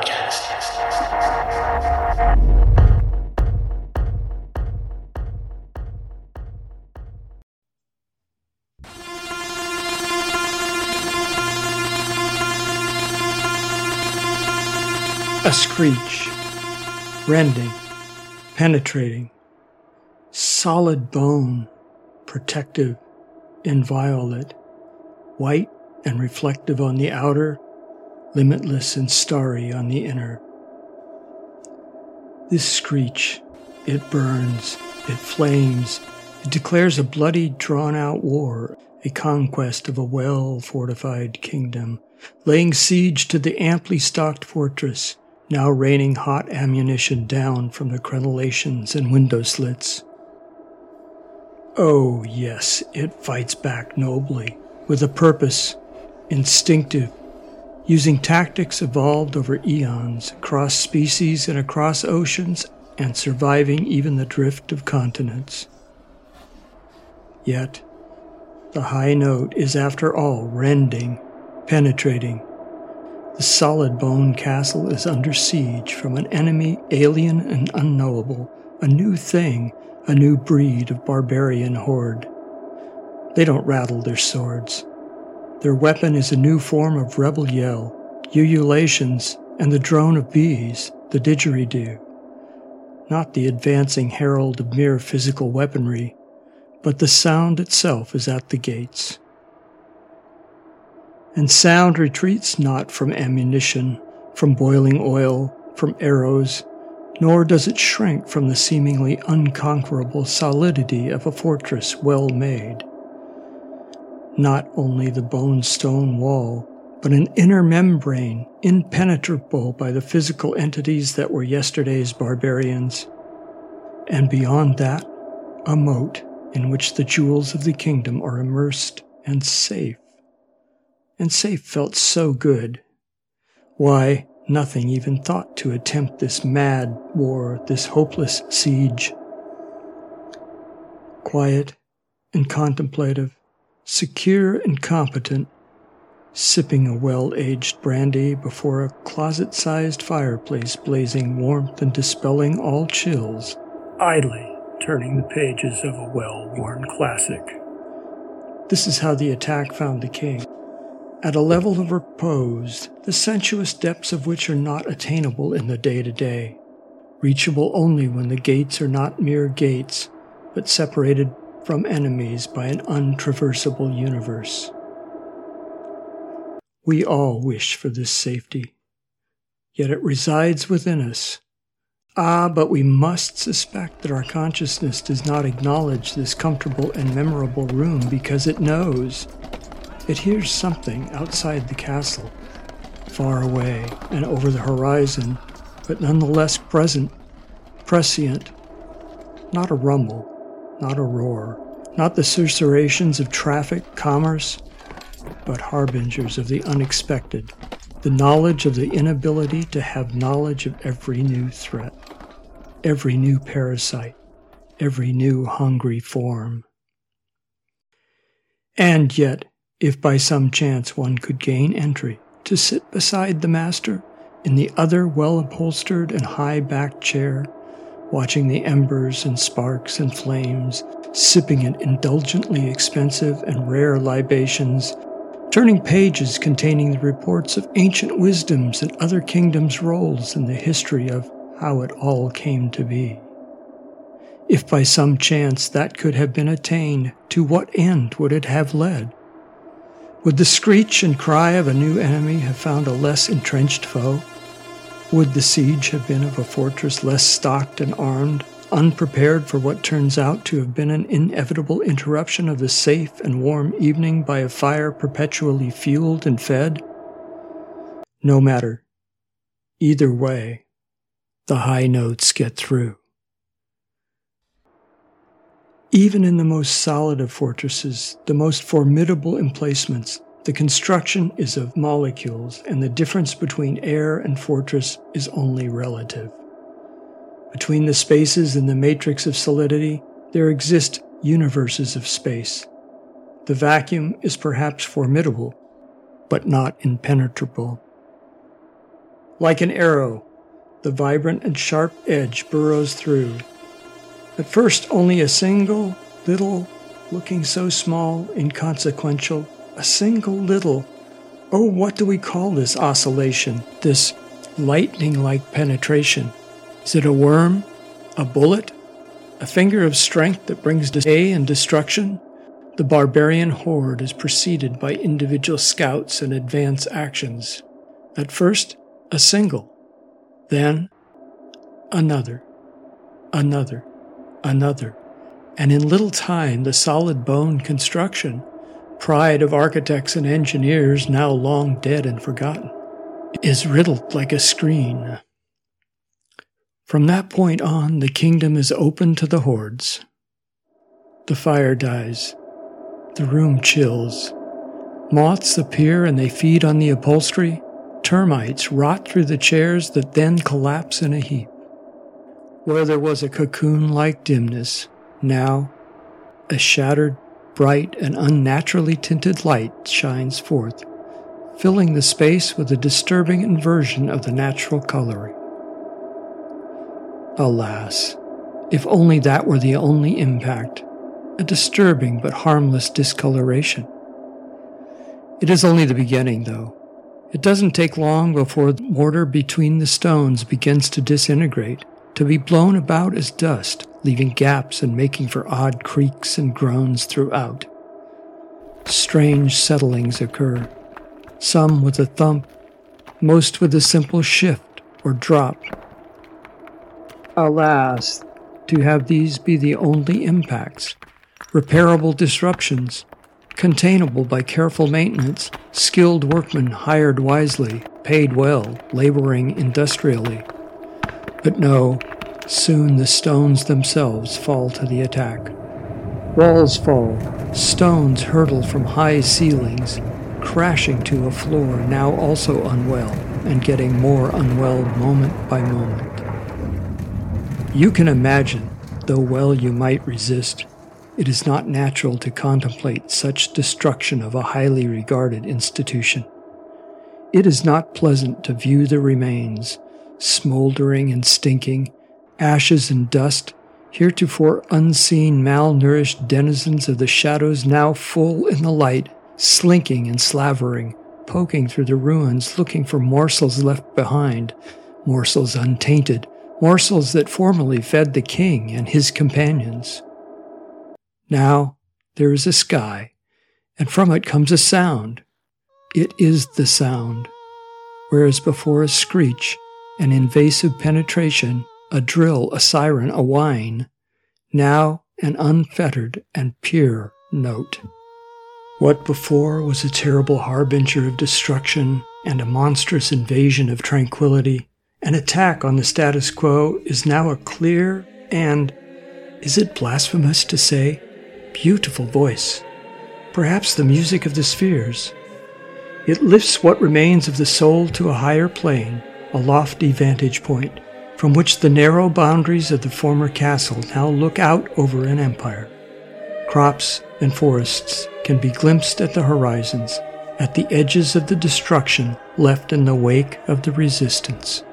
Podcast. A screech, rending, penetrating, solid bone, protective, inviolate, white and reflective on the outer, limitless and starry on the inner. This screech, it burns, it flames, it declares a bloody, drawn out war, a conquest of a well fortified kingdom, laying siege to the amply stocked fortress, now raining hot ammunition down from the crenellations and window slits. Oh, yes, it fights back nobly, with a purpose, instinctive, using tactics evolved over eons, across species and across oceans, and surviving even the drift of continents. Yet, the high note is after all rending, penetrating. The solid bone castle is under siege from an enemy alien and unknowable, a new thing, a new breed of barbarian horde. They don't rattle their swords. Their weapon is a new form of rebel yell, ululations, and the drone of bees, the didgeridoo. Not the advancing herald of mere physical weaponry, but the sound itself is at the gates. And sound retreats not from ammunition, from boiling oil, from arrows, nor does it shrink from the seemingly unconquerable solidity of a fortress well made not only the bone stone wall, but an inner membrane impenetrable by the physical entities that were yesterday's barbarians. And beyond that, a moat in which the jewels of the kingdom are immersed and safe. And safe felt so good. Why, nothing even thought to attempt this mad war, this hopeless siege. Quiet and contemplative, secure and competent, sipping a well aged brandy before a closet sized fireplace blazing warmth and dispelling all chills, idly turning the pages of a well worn classic. This is how the attack found the king. At a level of repose, the sensuous depths of which are not attainable in the day to day, reachable only when the gates are not mere gates, but separated from enemies by an untraversable universe. We all wish for this safety, yet it resides within us. Ah, but we must suspect that our consciousness does not acknowledge this comfortable and memorable room because it knows. It hears something outside the castle, far away and over the horizon, but nonetheless present, prescient, not a rumble, not a roar, not the susurrations of traffic, commerce, but harbingers of the unexpected, the knowledge of the inability to have knowledge of every new threat, every new parasite, every new hungry form. And yet, if by some chance one could gain entry to sit beside the master in the other well upholstered and high backed chair, watching the embers and sparks and flames, sipping at indulgently expensive and rare libations, turning pages containing the reports of ancient wisdoms and other kingdoms' roles in the history of how it all came to be. If by some chance that could have been attained, to what end would it have led? Would the screech and cry of a new enemy have found a less entrenched foe? Would the siege have been of a fortress less stocked and armed, unprepared for what turns out to have been an inevitable interruption of the safe and warm evening by a fire perpetually fueled and fed? No matter. Either way, the high notes get through. Even in the most solid of fortresses, the most formidable emplacements, the construction is of molecules, and the difference between air and fortress is only relative. Between the spaces in the matrix of solidity, there exist universes of space. The vacuum is perhaps formidable, but not impenetrable. Like an arrow, the vibrant and sharp edge burrows through. At first, only a single little, looking so small, inconsequential, a single little. Oh, what do we call this oscillation, this lightning like penetration? Is it a worm? A bullet? A finger of strength that brings decay and destruction? The barbarian horde is preceded by individual scouts and advance actions. At first, a single, then another, another, another, and in little time the solid bone construction, pride of architects and engineers now long dead and forgotten, is riddled like a screen. From that point on, the kingdom is open to the hordes. The fire dies. The room chills. Moths appear and they feed on the upholstery. Termites rot through the chairs that then collapse in a heap. Where there was a cocoon like dimness, now a shattered, bright, and unnaturally tinted light shines forth, filling the space with a disturbing inversion of the natural coloring. Alas, if only that were the only impact, a disturbing but harmless discoloration. It is only the beginning, though. It doesn't take long before the mortar between the stones begins to disintegrate, to be blown about as dust, leaving gaps and making for odd creaks and groans throughout. Strange settlings occur, some with a thump, most with a simple shift or drop Alas, to have these be the only impacts, repairable disruptions, containable by careful maintenance, skilled workmen hired wisely, paid well, laboring industrially. But no, soon the stones themselves fall to the attack. Walls fall, stones hurtle from high ceilings, crashing to a floor now also unwell and getting more unwell moment by moment. You can imagine, though well you might resist, it is not natural to contemplate such destruction of a highly regarded institution. It is not pleasant to view the remains, smoldering and stinking, ashes and dust, heretofore unseen, malnourished denizens of the shadows now full in the light, slinking and slavering, poking through the ruins looking for morsels left behind, morsels untainted, morsels that formerly fed the king and his companions. Now there is a sky, and from it comes a sound. It is the sound. Whereas before a screech, an invasive penetration, a drill, a siren, a whine, now an unfettered and pure note. What before was a terrible harbinger of destruction and a monstrous invasion of tranquility an attack on the status quo is now a clear and, is it blasphemous to say, beautiful voice, perhaps the music of the spheres. It lifts what remains of the soul to a higher plane, a lofty vantage point, from which the narrow boundaries of the former castle now look out over an empire. Crops and forests can be glimpsed at the horizons, at the edges of the destruction left in the wake of the resistance.